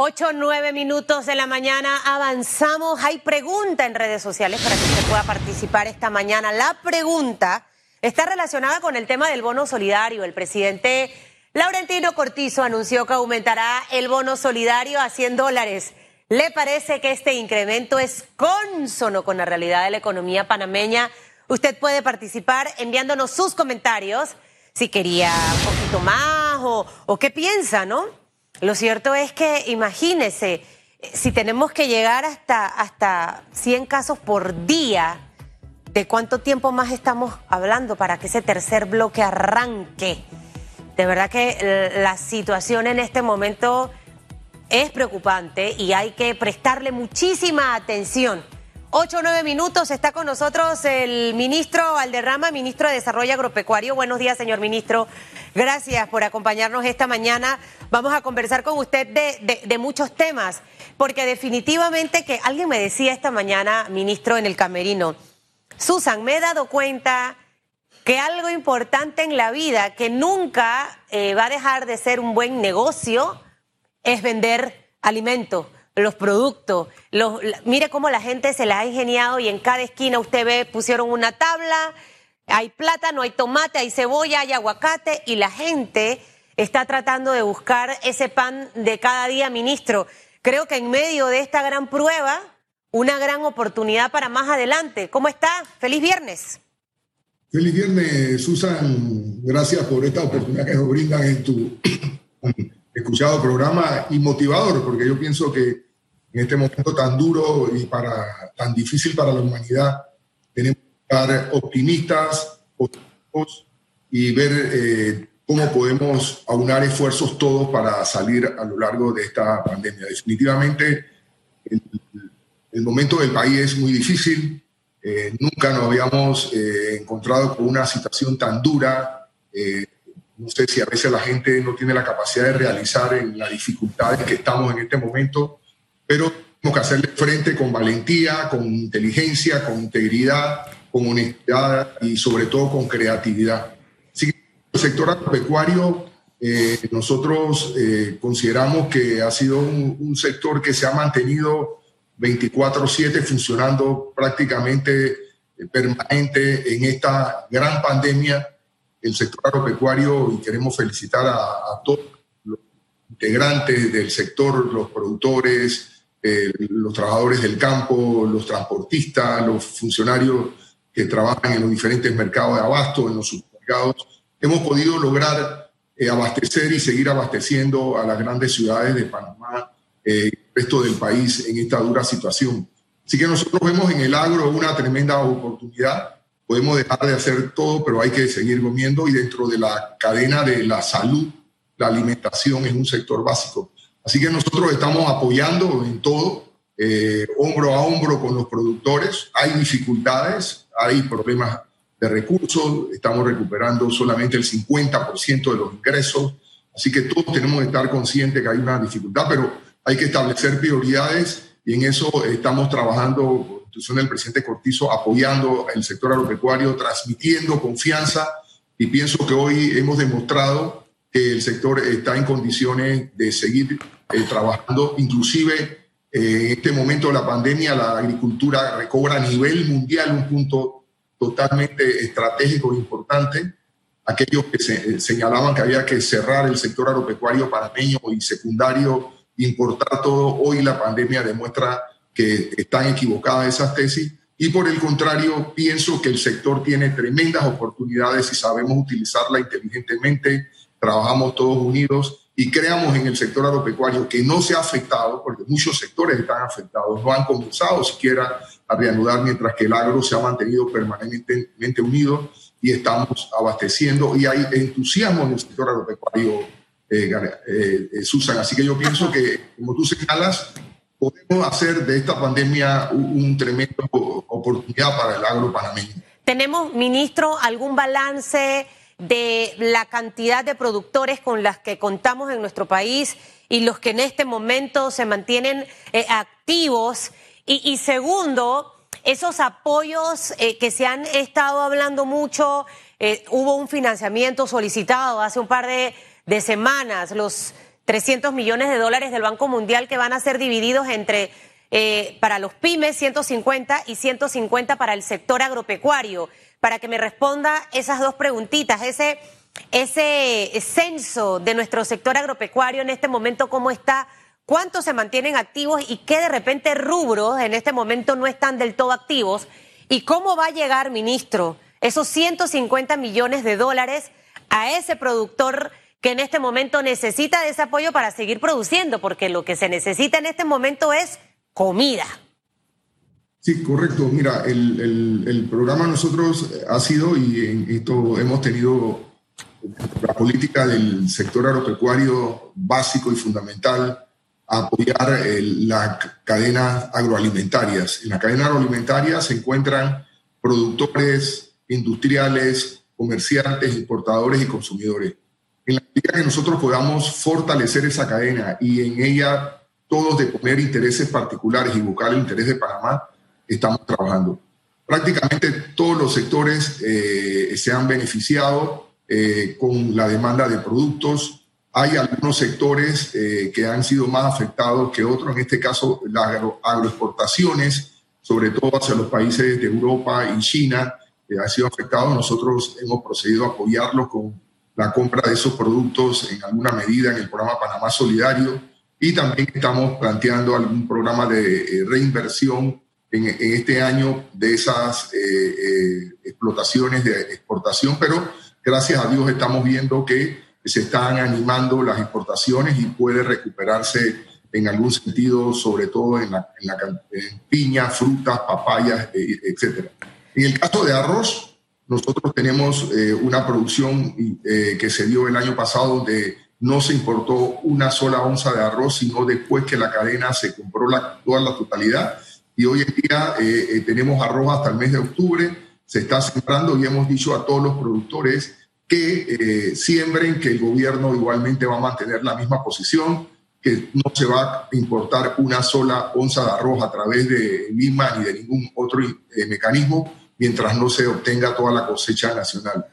8, 9 minutos de la mañana, avanzamos. Hay pregunta en redes sociales para que usted pueda participar esta mañana. La pregunta está relacionada con el tema del bono solidario. El presidente Laurentino Cortizo anunció que aumentará el bono solidario a 100 dólares. ¿Le parece que este incremento es consono con la realidad de la economía panameña? Usted puede participar enviándonos sus comentarios si quería un poquito más o, o qué piensa, ¿no? Lo cierto es que, imagínese, si tenemos que llegar hasta, hasta 100 casos por día, ¿de cuánto tiempo más estamos hablando para que ese tercer bloque arranque? De verdad que la situación en este momento es preocupante y hay que prestarle muchísima atención. Ocho o nueve minutos, está con nosotros el ministro Valderrama, ministro de Desarrollo Agropecuario. Buenos días, señor ministro. Gracias por acompañarnos esta mañana. Vamos a conversar con usted de, muchos temas, porque definitivamente que alguien me decía esta mañana, ministro, en el camerino, Susan, me he dado cuenta que algo importante en la vida que nunca eh, va a dejar de ser un buen negocio es vender alimento, los productos. Mire cómo la gente se la ha ingeniado y en cada esquina usted ve, pusieron una tabla hay plátano, hay tomate, hay cebolla, hay aguacate y la gente está tratando de buscar ese pan de cada día, ministro. Creo que en medio de esta gran prueba, una gran oportunidad para más adelante. ¿Cómo está? Feliz viernes. Feliz viernes, Susan. Gracias por esta oportunidad que nos brindan en tu escuchado programa y motivador, porque yo pienso que en este momento tan duro y para, tan difícil para la humanidad, tenemos estar optimistas, positivos y ver eh, cómo podemos aunar esfuerzos todos para salir a lo largo de esta pandemia. Definitivamente, el, momento del país es muy difícil. Eh, nunca nos habíamos eh, encontrado con una situación tan dura. no sé si a veces la gente no tiene la capacidad de realizar en las dificultades que estamos en este momento, pero tenemos que hacerle frente con valentía, con inteligencia, con integridad con honestidad y sobre todo con creatividad. Así que el sector agropecuario, eh, nosotros eh, consideramos que ha sido un, sector que se ha mantenido 24/7 funcionando prácticamente eh, permanente en esta gran pandemia. El sector agropecuario, y queremos felicitar a, a todos los integrantes del sector, los productores, los trabajadores del campo, los transportistas, los funcionarios que trabajan en los diferentes mercados de abasto, en los supermercados, hemos podido lograr eh, abastecer y seguir abasteciendo a las grandes ciudades de Panamá eh, el resto del país en esta dura situación. Así que nosotros vemos en el agro una tremenda oportunidad. Podemos dejar de hacer todo, pero hay que seguir comiendo y dentro de la cadena de la salud, la alimentación es un sector básico. Así que nosotros estamos apoyando en todo, eh, hombro a hombro con los productores. Hay dificultades, hay problemas de recursos, estamos recuperando solamente el 50% de los ingresos, así que todos tenemos que estar conscientes que hay una dificultad, pero hay que establecer prioridades y en eso estamos trabajando, institución del presidente Cortizo, apoyando el sector agropecuario, transmitiendo confianza y pienso que hoy hemos demostrado que el sector está en condiciones de seguir eh, trabajando, inclusive en este momento de la pandemia, la agricultura recobra a nivel mundial un punto totalmente estratégico e importante. Aquellos que se, señalaban que había que cerrar el sector agropecuario panameño y secundario, importar todo, hoy la pandemia demuestra que están equivocadas esas tesis. Y por el contrario, pienso que el sector tiene tremendas oportunidades y sabemos utilizarla inteligentemente, trabajamos todos unidos y creamos en el sector agropecuario que no se ha afectado, porque muchos sectores están afectados, no han comenzado siquiera a reanudar mientras que el agro se ha mantenido permanentemente unido y estamos abasteciendo y hay entusiasmo en el sector agropecuario, eh, eh, eh, Susan. Así que yo pienso que, como tú señalas, podemos hacer de esta pandemia un, un tremendo oportunidad para el agro panameño. ¿Tenemos, ministro, algún balance? De la cantidad de productores con las que contamos en nuestro país y los que en este momento se mantienen eh, activos. Y, segundo, esos apoyos eh, que se han estado hablando mucho, eh, hubo un financiamiento solicitado hace un par de, semanas, los 300 millones de dólares del Banco Mundial que van a ser divididos entre eh, para los pymes 150 y 150 para el sector agropecuario. Para que me responda esas dos preguntitas, ese, ese censo de nuestro sector agropecuario en este momento, ¿cómo está? ¿Cuántos se mantienen activos y qué de repente rubros en este momento no están del todo activos? ¿Y cómo va a llegar, ministro, esos 150 millones de dólares a ese productor que en este momento necesita de ese apoyo para seguir produciendo, porque lo que se necesita en este momento es comida. Sí, correcto. Mira, el, programa nosotros ha sido, y en esto hemos tenido la política del sector agropecuario básico y fundamental, apoyar las cadenas agroalimentarias. En la cadena agroalimentaria se encuentran productores, industriales, comerciantes, importadores y consumidores. En la medida que nosotros podamos fortalecer esa cadena y en ella todos de poner intereses particulares y buscar el interés de Panamá, estamos trabajando. Prácticamente todos los sectores eh, se han beneficiado eh, con la demanda de productos. Hay algunos sectores eh, que han sido más afectados que otros, en este caso las agroexportaciones, sobre todo hacia los países de Europa y China, ha sido afectado. Nosotros hemos procedido a apoyarlos con la compra de esos productos en alguna medida en el programa Panamá Solidario y también estamos planteando algún programa de reinversión en, este año de esas eh, eh, explotaciones de exportación, pero gracias a Dios estamos viendo que se están animando las exportaciones y puede recuperarse en algún sentido, sobre todo en, la, en, piña, frutas, papayas, etcétera. En el caso de arroz, nosotros tenemos eh, una producción eh, que se dio el año pasado donde no se importó una sola onza de arroz, sino después que la cadena se compró la, toda la totalidad. Y hoy en día eh, tenemos arroz hasta el mes de octubre, se está sembrando y hemos dicho a todos los productores que siembren, que el gobierno igualmente va a mantener la misma posición, que no se va a importar una sola onza de arroz a través de Lima ni de ningún otro mecanismo, mientras no se obtenga toda la cosecha nacional.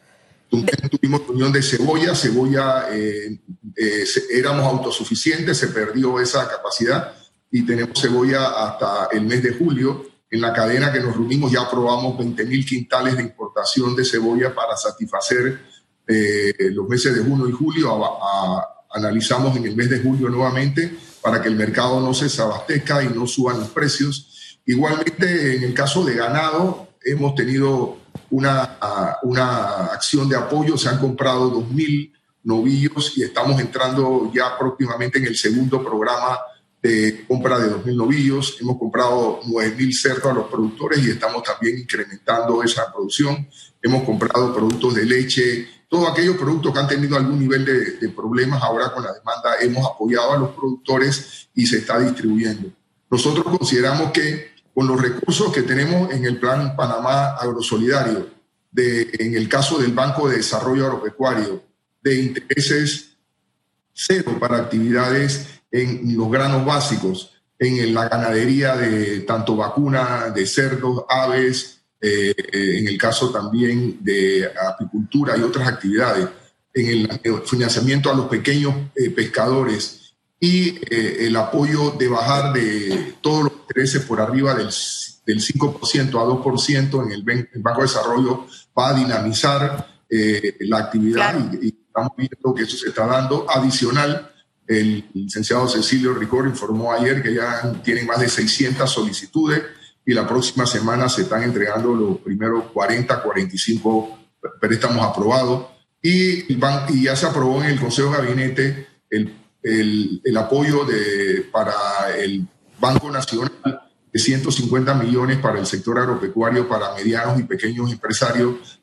Tuvimos unión de cebolla, cebolla eh, eh, éramos autosuficientes, se perdió esa capacidad y tenemos cebolla hasta el mes de julio. En la cadena que nos reunimos ya aprobamos 20 mil quintales de importación de cebolla para satisfacer eh, los meses de junio y julio. analizamos en el mes de julio nuevamente para que el mercado no se desabastezca y no suban los precios. Igualmente, en el caso de ganado, hemos tenido una, una acción de apoyo, se han comprado 2.000 novillos y estamos entrando ya próximamente en el segundo programa de compra de 2.000 novillos. Hemos comprado 9.000 cerdos a los productores y estamos también incrementando esa producción. Hemos comprado productos de leche, todos aquellos productos que han tenido algún nivel de, de problemas ahora con la demanda, hemos apoyado a los productores y se está distribuyendo. Nosotros consideramos que con los recursos que tenemos en el Plan Panamá Agrosolidario, de, en el caso del Banco de Desarrollo Agropecuario, de intereses cero para actividades en los granos básicos, en la ganadería de tanto vacuna de cerdos, aves, eh, eh, en el caso también de apicultura y otras actividades, en el financiamiento a los pequeños eh, pescadores y el apoyo de bajar de todos los intereses por arriba del, del 5% a 2% en el, Banco de Desarrollo va a dinamizar eh, la actividad y, estamos viendo que eso se está dando. Adicional, el licenciado Cecilio Ricor informó ayer que ya tienen más de 600 solicitudes y la próxima semana se están entregando los primeros 40, 45 préstamos aprobados. Y, y ya se aprobó en el Consejo de Gabinete el, el, el apoyo de, para el Banco Nacional de 150 millones para el sector agropecuario, para medianos y pequeños empresarios,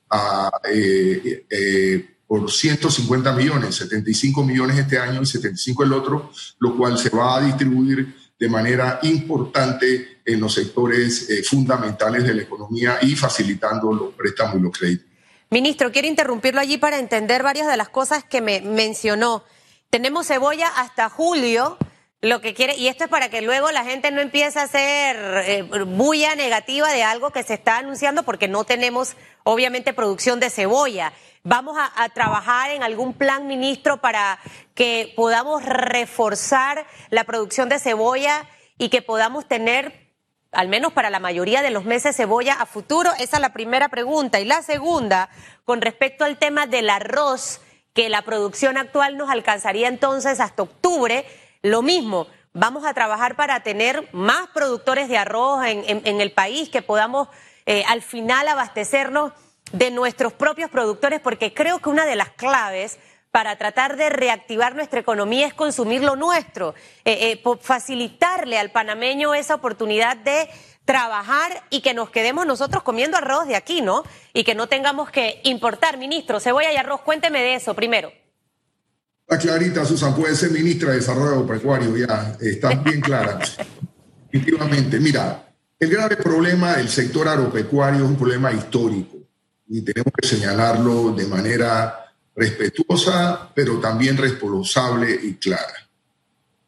eh, eh, por 150 millones, 75 millones este año y 75 el otro, lo cual se va a distribuir de manera importante en los sectores eh, fundamentales de la economía y facilitando los préstamos y los créditos. Ministro, quiero interrumpirlo allí para entender varias de las cosas que me mencionó. Tenemos cebolla hasta julio lo que quiere, y esto es para que luego la gente no empiece a hacer eh, bulla negativa de algo que se está anunciando porque no tenemos obviamente producción de cebolla. Vamos a, trabajar en algún plan, ministro, para que podamos reforzar la producción de cebolla y que podamos tener, al menos para la mayoría de los meses, cebolla a futuro. Esa es la primera pregunta. Y la segunda, con respecto al tema del arroz, que la producción actual nos alcanzaría entonces hasta octubre, lo mismo. Vamos a trabajar para tener más productores de arroz en, el país, que podamos eh, al final abastecernos de nuestros propios productores, porque creo que una de las claves para tratar de reactivar nuestra economía es consumir lo nuestro, eh, eh, facilitarle al panameño esa oportunidad de trabajar y que nos quedemos nosotros comiendo arroz de aquí, ¿no? Y que no tengamos que importar, ministro, cebolla y arroz. Cuénteme de eso primero. Está clarita, Susan, puede ser ministra de Desarrollo Agropecuario, ya, está bien clara. Definitivamente, mira, el grave problema del sector agropecuario es un problema histórico y tenemos que señalarlo de manera respetuosa, pero también responsable y clara.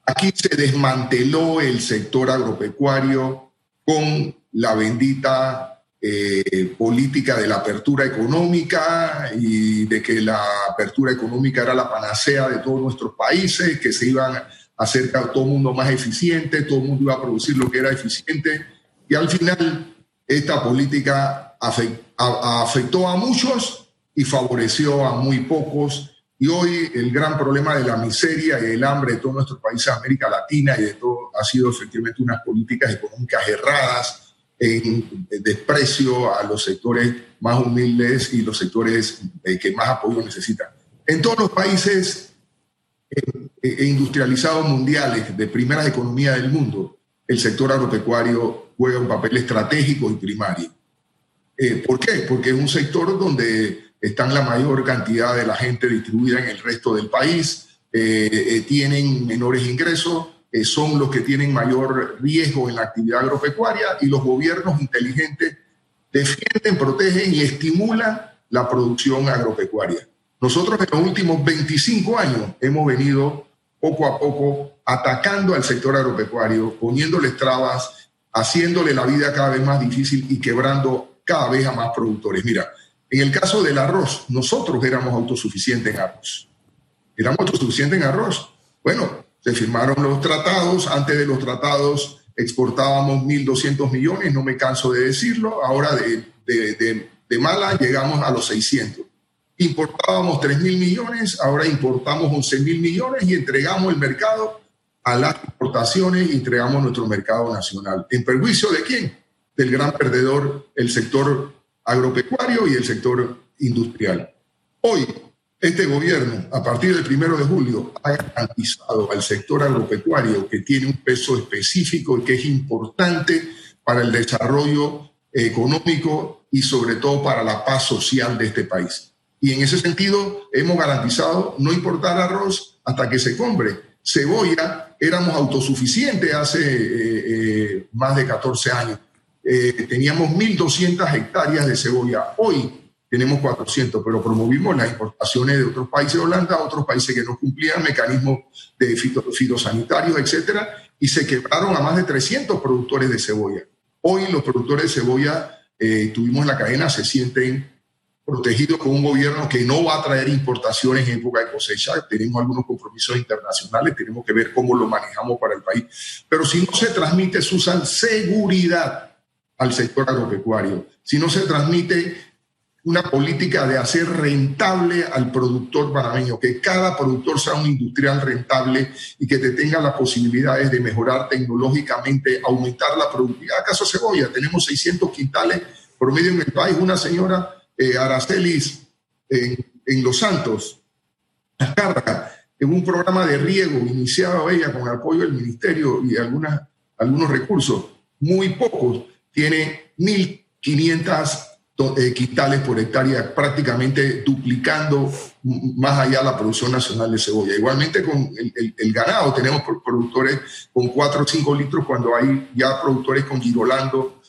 Aquí se desmanteló el sector agropecuario con la bendita eh, política de la apertura económica y de que la apertura económica era la panacea de todos nuestros países, que se iban a hacer todo el mundo más eficiente, todo el mundo iba a producir lo que era eficiente. Y al final, esta política afectó a muchos y favoreció a muy pocos. Y hoy el gran problema de la miseria y el hambre de todos nuestros países de América Latina y de todo ha sido efectivamente unas políticas económicas erradas en desprecio a los sectores más humildes y los sectores eh, que más apoyo necesitan. En todos los países eh, eh, industrializados mundiales de primeras economías del mundo, el sector agropecuario juega un papel estratégico y primario. Eh, ¿Por qué? Porque es un sector donde están la mayor cantidad de la gente distribuida en el resto del país, eh, eh, tienen menores ingresos, son los que tienen mayor riesgo en la actividad agropecuaria y los gobiernos inteligentes defienden, protegen y estimulan la producción agropecuaria. Nosotros en los últimos 25 años hemos venido poco a poco atacando al sector agropecuario, poniéndole trabas, haciéndole la vida cada vez más difícil y quebrando cada vez a más productores. Mira, en el caso del arroz, nosotros éramos autosuficientes en arroz. Éramos autosuficientes en arroz. Bueno, se firmaron los tratados, antes de los tratados exportábamos 1.200 millones, no me canso de decirlo, ahora de, de, de, mala llegamos a los 600. Importábamos 3.000 millones, ahora importamos 11.000 millones y entregamos el mercado a las importaciones y entregamos nuestro mercado nacional. ¿En perjuicio de quién? Del gran perdedor, el sector agropecuario y el sector industrial. Hoy, este gobierno, a partir del primero de julio, ha garantizado al sector agropecuario que tiene un peso específico y que es importante para el desarrollo económico y sobre todo para la paz social de este país. Y en ese sentido hemos garantizado no importar arroz hasta que se compre. Cebolla, éramos autosuficientes hace eh, eh, más de 14 años eh, teníamos 1.200 hectáreas de cebolla. Hoy tenemos 400, pero promovimos las importaciones de otros países de Holanda, otros países que no cumplían mecanismos de fitosanitarios, etcétera, y se quebraron a más de 300 productores de cebolla. Hoy los productores de cebolla, eh, tuvimos la cadena, se sienten protegidos con un gobierno que no va a traer importaciones en época de cosecha. Tenemos algunos compromisos internacionales, tenemos que ver cómo lo manejamos para el país. Pero si no se transmite, Susan, seguridad al sector agropecuario, si no se transmite una política de hacer rentable al productor panameño, que cada productor sea un industrial rentable y que te tenga las posibilidades de mejorar tecnológicamente, aumentar la productividad. ¿Acaso cebolla? Tenemos 600 quintales promedio en el país. Una señora, eh, Aracelis, en, Los Santos, en un programa de riego iniciado ella con el apoyo del ministerio y algunos recursos, muy pocos tiene 1.500 eh, quintales por hectárea, prácticamente duplicando más allá la producción nacional de cebolla. Igualmente con el, ganado, tenemos productores con 4 o 5 litros cuando hay ya productores con girolando,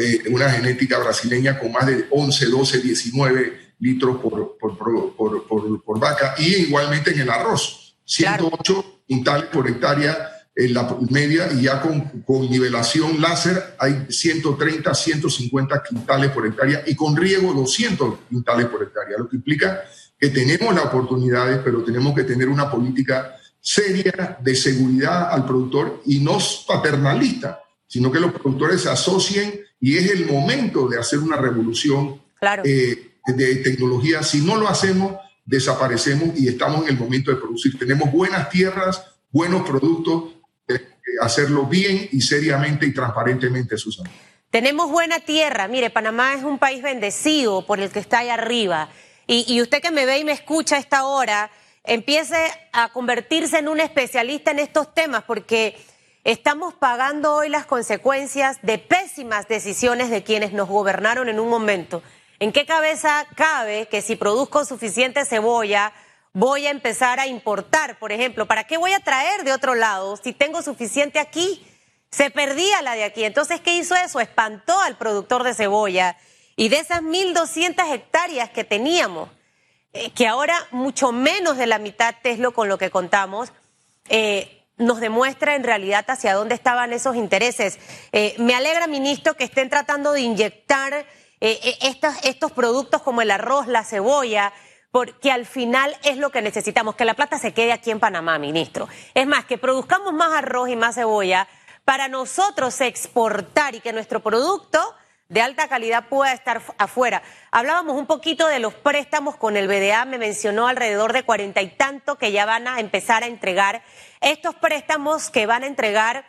eh, una genética brasileña con más de 11, 12, 19 litros por, por, por, vaca. Y igualmente en el arroz, 108 quintales por hectárea en la media y ya con, con nivelación láser hay 130, 150 quintales por hectárea y con riego 200 quintales por hectárea, lo que implica que tenemos las oportunidades, pero tenemos que tener una política seria de seguridad al productor y no paternalista, sino que los productores se asocien y es el momento de hacer una revolución eh, de tecnología. Si no lo hacemos, desaparecemos y estamos en el momento de producir. Tenemos buenas tierras, buenos productos, hacerlo bien y seriamente y transparentemente, Susana. Tenemos buena tierra. Mire, Panamá es un país bendecido por el que está ahí arriba. Y, usted que me ve y me escucha a esta hora, empiece a convertirse en un especialista en estos temas, porque estamos pagando hoy las consecuencias de pésimas decisiones de quienes nos gobernaron en un momento. ¿En qué cabeza cabe que si produzco suficiente cebolla, voy a empezar a importar, por ejemplo. ¿Para qué voy a traer de otro lado si tengo suficiente aquí? Se perdía la de aquí. Entonces, ¿qué hizo eso? Espantó al productor de cebolla. Y de esas 1.200 hectáreas que teníamos, eh, que ahora mucho menos de la mitad es lo con lo que contamos, eh, nos demuestra en realidad hacia dónde estaban esos intereses. Eh, me alegra, ministro, que estén tratando de inyectar estos productos como el arroz, la cebolla, porque al final es lo que necesitamos, que la plata se quede aquí en Panamá, ministro. Es más, que produzcamos más arroz y más cebolla para nosotros exportar y que nuestro producto de alta calidad pueda estar afuera. Hablábamos un poquito de los préstamos con el BDA, me mencionó alrededor de cuarenta y tanto que ya van a empezar a entregar. Estos préstamos que van a entregar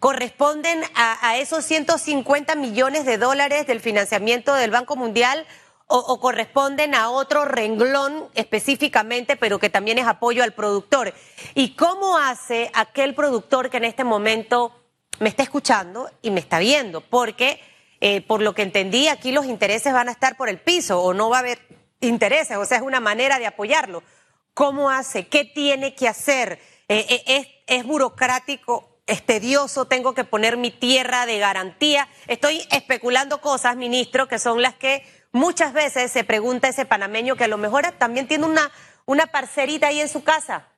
corresponden a, a esos 150 millones de dólares del financiamiento del Banco Mundial o, corresponden a otro renglón específicamente, pero que también es apoyo al productor. ¿Y cómo hace aquel productor que en este momento me está escuchando y me está viendo? Porque, eh, por lo que entendí, aquí los intereses van a estar por el piso o no va a haber intereses, o sea, es una manera de apoyarlo. ¿Cómo hace? ¿Qué tiene que hacer? Eh, eh, es, ¿Es burocrático? es tedioso, tengo que poner mi tierra de garantía. Estoy especulando cosas, ministro, que son las que Muchas veces se pregunta ese panameño que a lo mejor también tiene una, una parcerita ahí en su casa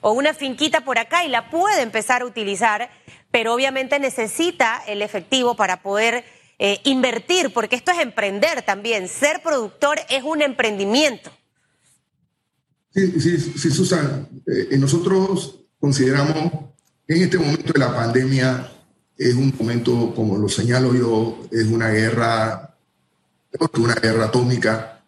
o una finquita por acá y la puede empezar a utilizar, pero obviamente necesita el efectivo para poder eh, invertir, porque esto es emprender también. Ser productor es un emprendimiento. Sí, sí, sí Susan. Eh, nosotros consideramos que en este momento de la pandemia es un momento, como lo señalo yo, es una guerra una guerra atómica.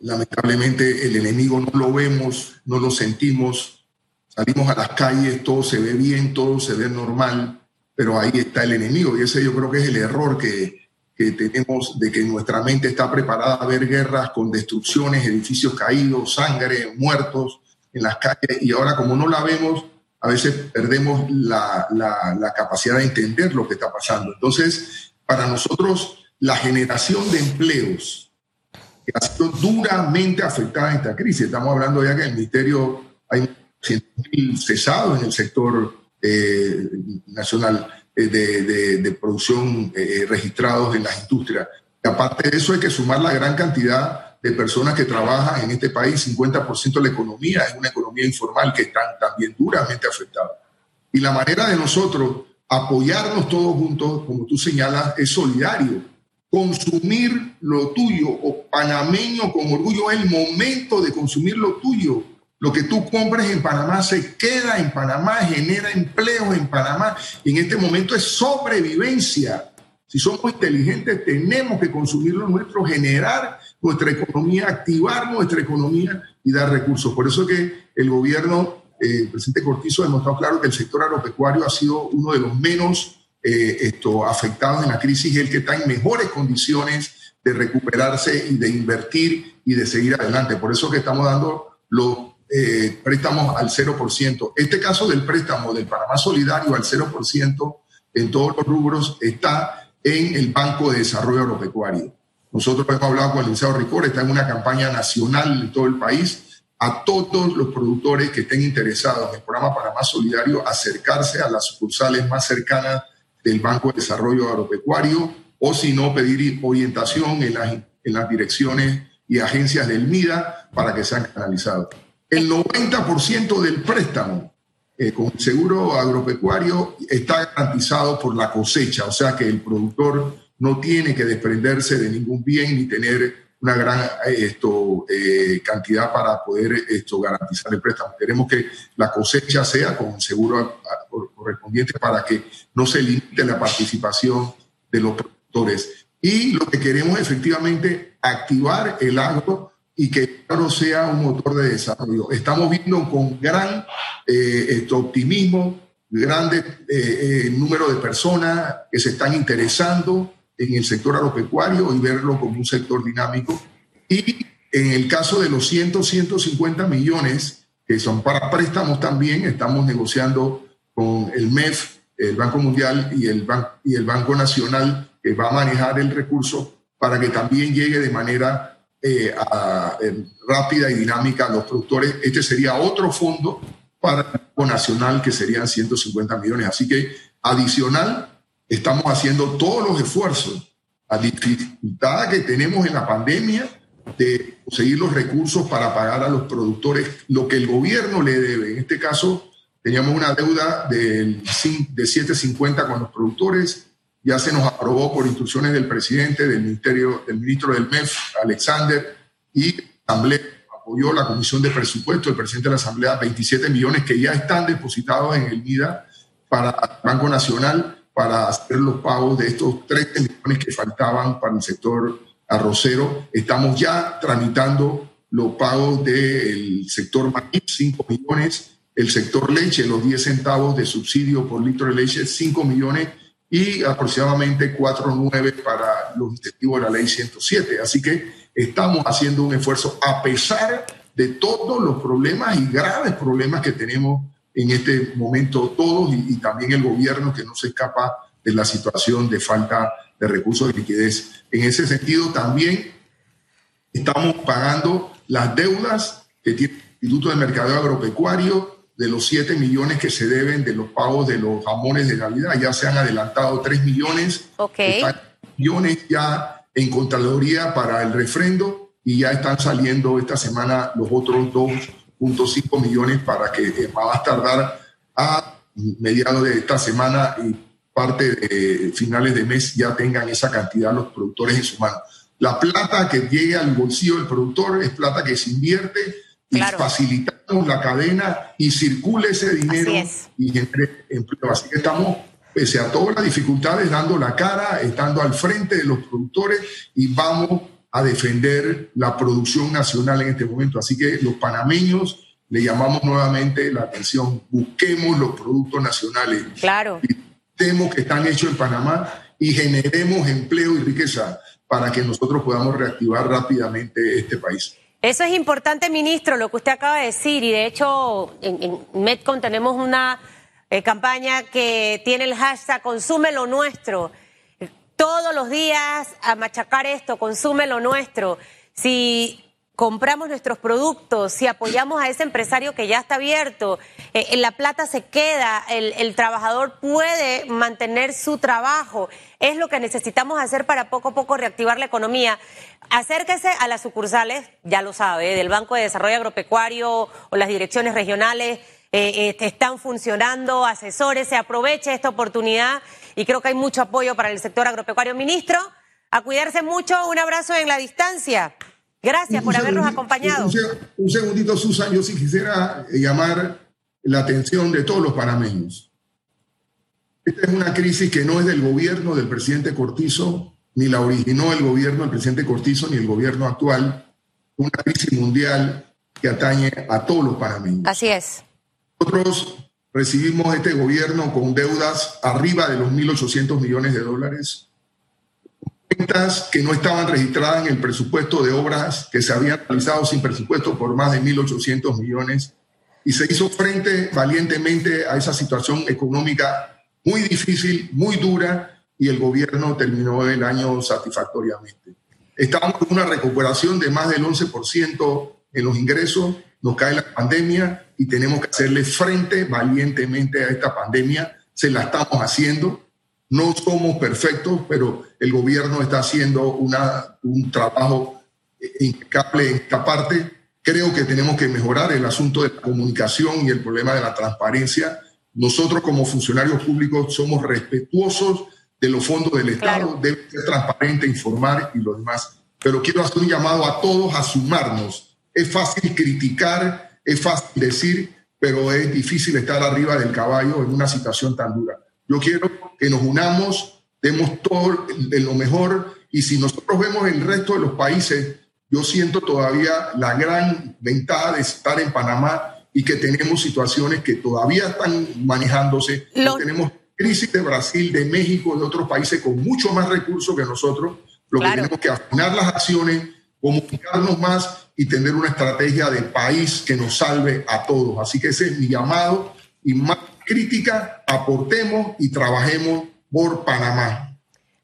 Lamentablemente el enemigo no lo vemos, no lo sentimos. Salimos a las calles, todo se ve bien, todo se ve normal, pero ahí está el enemigo y ese yo creo que es el error que, que tenemos de que nuestra mente está preparada a ver guerras con destrucciones, edificios caídos, sangre, muertos en las calles y ahora como no la vemos, a veces perdemos la, la, la capacidad de entender lo que está pasando. Entonces, para nosotros la generación de empleos que ha sido duramente afectada en esta crisis. Estamos hablando ya que en el Ministerio hay 100.000 cesados en el sector eh, nacional eh, de, producción eh, registrados en las industrias. Y aparte de eso hay que sumar la gran cantidad de personas que trabajan en este país, 50% de la economía es una economía informal que están también duramente afectadas. Y la manera de nosotros apoyarnos todos juntos, como tú señalas, es solidario consumir lo tuyo o panameño con orgullo es el momento de consumir lo tuyo. Lo que tú compres en Panamá se queda en Panamá, genera empleo en Panamá. En este momento es sobrevivencia. Si somos inteligentes, tenemos que consumir lo nuestro, generar nuestra economía, activar nuestra economía y dar recursos. Por eso que el gobierno, eh, el presidente Cortizo, ha demostrado claro que el sector agropecuario ha sido uno de los menos eh, esto, afectados en la crisis y el que está en mejores condiciones de recuperarse y de invertir y de seguir adelante. Por eso que estamos dando los eh, préstamos al 0%. Este caso del préstamo del Panamá Solidario al 0% en todos los rubros está en el Banco de Desarrollo Agropecuario. Nosotros hemos hablado con el Liceo Ricor, está en una campaña nacional en todo el país a todos los productores que estén interesados en el programa Panamá Solidario acercarse a las sucursales más cercanas del Banco de Desarrollo Agropecuario o si no pedir orientación en las, en las direcciones y agencias del MIDA para que sean canalizados. El 90% del préstamo eh, con seguro agropecuario está garantizado por la cosecha, o sea que el productor no tiene que desprenderse de ningún bien ni tener una gran esto, cantidad para poder esto, garantizar el préstamo. Queremos que la cosecha sea con seguro correspondiente para que no se limite la participación de los productores. Y lo que queremos efectivamente activar el agro y que el agro sea un motor de desarrollo. Estamos viendo con gran eh, optimismo, grande eh, eh, número de personas que se están interesando en el sector agropecuario y verlo como un sector dinámico. Y en el caso de los 100, 150 millones que son para préstamos también, estamos negociando con el MEF, el Banco Mundial y el, y el Banco Nacional que va a manejar el recurso para que también llegue de manera eh, eh, rápida y dinámica a los productores. Este sería otro fondo para el Banco Nacional que serían 150 millones. Así que adicional, estamos haciendo todos los esfuerzos. A dificultad que tenemos en la pandemia de conseguir los recursos para pagar a los productores lo que el gobierno le debe. En este caso, teníamos una deuda de 750 con los productores, ya se nos aprobó por instrucciones del presidente, del ministerio, del ministro del MEF, Alexander, y la Asamblea apoyó la Comisión de Presupuesto, el presidente de la Asamblea, 27 millones que ya están depositados en el MIDA para el Banco Nacional para hacer los pagos de estos 30 millones que faltaban para el sector arrocero. Estamos ya tramitando los pagos del sector maíz, 5 millones, el sector leche, los 10 centavos de subsidio por litro de leche, 5 millones y aproximadamente 4,9 para los incentivos de la ley 107. Así que estamos haciendo un esfuerzo a pesar de todos los problemas y graves problemas que tenemos en este momento todos y, también el gobierno que no se escapa de la situación de falta de recursos de liquidez. En ese sentido también estamos pagando las deudas que tiene el Instituto de Mercadeo Agropecuario, de los 7 millones que se deben de los pagos de los jamones de Navidad. Ya se han adelantado 3 millones. Ok. millones ya en Contraloría para el refrendo y ya están saliendo esta semana los otros 2.5 millones para que eh, va a tardar a mediados de esta semana y parte de finales de mes ya tengan esa cantidad los productores en su mano. La plata que llegue al bolsillo del productor es plata que se invierte y facilitamos la cadena y circule ese dinero y entre empleo. Así que estamos, pese a todas las dificultades, dando la cara, estando al frente de los productores y vamos a defender la producción nacional en este momento. Así que los panameños le llamamos nuevamente la atención, busquemos los productos nacionales. Claro. Temo que están hechos en Panamá y generemos empleo y riqueza para que nosotros podamos reactivar rápidamente este país. Eso es importante, ministro, lo que usted acaba de decir. Y de hecho, en, Metcon tenemos una eh, campaña que tiene el hashtag Consume lo nuestro. Todos los días a machacar esto, consume lo nuestro. Si compramos nuestros productos, si apoyamos a ese empresario que ya está abierto, eh, la plata se queda, el, trabajador puede mantener su trabajo. Es lo que necesitamos hacer para poco a poco reactivar la economía. Acérquese a las sucursales, ya lo sabe, del Banco de Desarrollo Agropecuario o las direcciones regionales. Eh, este, están funcionando, asesores, se aproveche esta oportunidad y creo que hay mucho apoyo para el sector agropecuario. Ministro, a cuidarse mucho, un abrazo en la distancia. Gracias por habernos acompañado. Un, segundito, Susan, yo sí quisiera eh, llamar la atención de todos los panameños. Esta es una crisis que no es del gobierno del presidente Cortizo, ni la originó el gobierno del presidente Cortizo, ni el gobierno actual. Una crisis mundial que atañe a todos los panameños. Así es. Nosotros recibimos este gobierno con deudas arriba de los 1.800 millones de dólares, cuentas que no estaban registradas en el presupuesto de obras que se habían realizado sin presupuesto por más de 1.800 millones y se hizo frente valientemente a esa situación económica muy difícil, muy dura y el gobierno terminó el año satisfactoriamente. Estamos con una recuperación de más del 11% en los ingresos, nos cae la pandemia y tenemos que hacerle frente valientemente a esta pandemia. Se la estamos haciendo, no somos perfectos, pero el gobierno está haciendo una, un trabajo impecable en esta parte. Creo que tenemos que mejorar el asunto de la comunicación y el problema de la transparencia. Nosotros como funcionarios públicos somos respetuosos de los fondos del Estado, debe ser transparente, informar y lo demás. Pero quiero hacer un llamado a todos a sumarnos. Es fácil criticar, es fácil decir, pero es difícil estar arriba del caballo en una situación tan dura. Yo quiero que nos unamos, demos todo de lo mejor y si nosotros vemos el resto de los países, yo siento todavía la gran ventaja de estar en Panamá y que tenemos situaciones que todavía están manejándose. Tenemos crisis de Brasil, de México, de otros países con mucho más recursos que nosotros. Lo que tenemos que afinar las acciones, comunicarnos más y tener una estrategia de país que nos salve a todos. Así que ese es mi llamado y más crítica, aportemos y trabajemos por Panamá.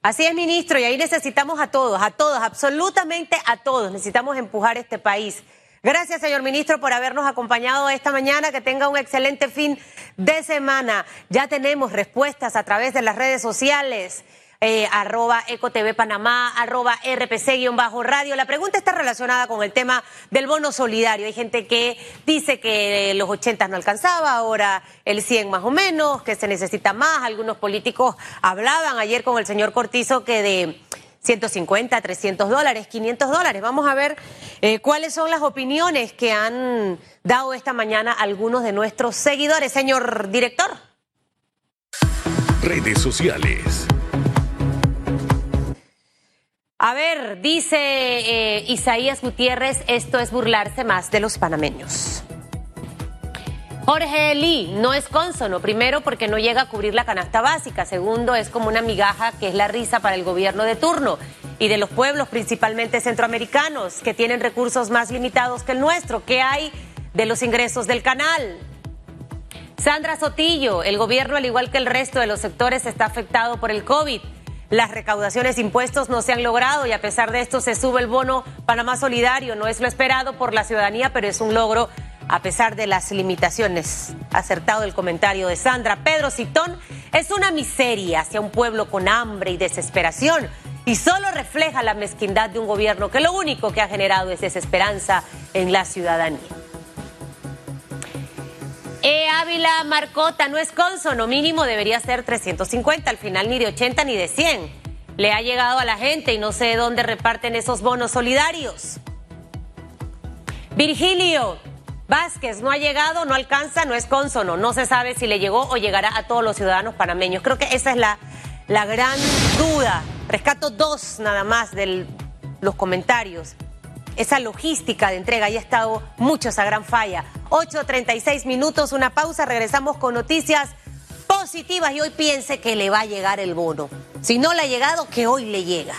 Así es, ministro, y ahí necesitamos a todos, a todos, absolutamente a todos. Necesitamos empujar este país. Gracias, señor ministro, por habernos acompañado esta mañana. Que tenga un excelente fin de semana. Ya tenemos respuestas a través de las redes sociales eh, arroba EcoTV Panamá, arroba RPC-radio. La pregunta está relacionada con el tema del bono solidario. Hay gente que dice que los 80 no alcanzaba, ahora el 100 más o menos, que se necesita más. Algunos políticos hablaban ayer con el señor Cortizo que de 150, 300 dólares, 500 dólares. Vamos a ver eh, cuáles son las opiniones que han dado esta mañana algunos de nuestros seguidores. Señor director. Redes sociales. A ver, dice eh, Isaías Gutiérrez, esto es burlarse más de los panameños. Jorge Lee no es cónsono, primero porque no llega a cubrir la canasta básica, segundo es como una migaja que es la risa para el gobierno de turno y de los pueblos principalmente centroamericanos que tienen recursos más limitados que el nuestro. ¿Qué hay de los ingresos del canal? Sandra Sotillo, el gobierno al igual que el resto de los sectores está afectado por el COVID. Las recaudaciones impuestos no se han logrado y a pesar de esto se sube el bono Panamá Solidario. No es lo esperado por la ciudadanía, pero es un logro a pesar de las limitaciones. Acertado el comentario de Sandra. Pedro Citón es una miseria hacia un pueblo con hambre y desesperación y solo refleja la mezquindad de un gobierno que lo único que ha generado es desesperanza en la ciudadanía. E. Ávila Marcota no es consono, mínimo debería ser 350, al final ni de 80 ni de 100. Le ha llegado a la gente y no sé de dónde reparten esos bonos solidarios. Virgilio Vázquez no ha llegado, no alcanza, no es consono. No se sabe si le llegó o llegará a todos los ciudadanos panameños. Creo que esa es la, la gran duda. Rescato dos nada más de los comentarios esa logística de entrega. ha estado mucho esa gran falla. 8.36 minutos, una pausa, regresamos con noticias positivas y hoy piense que le va a llegar el bono. Si no le ha llegado, que hoy le llega.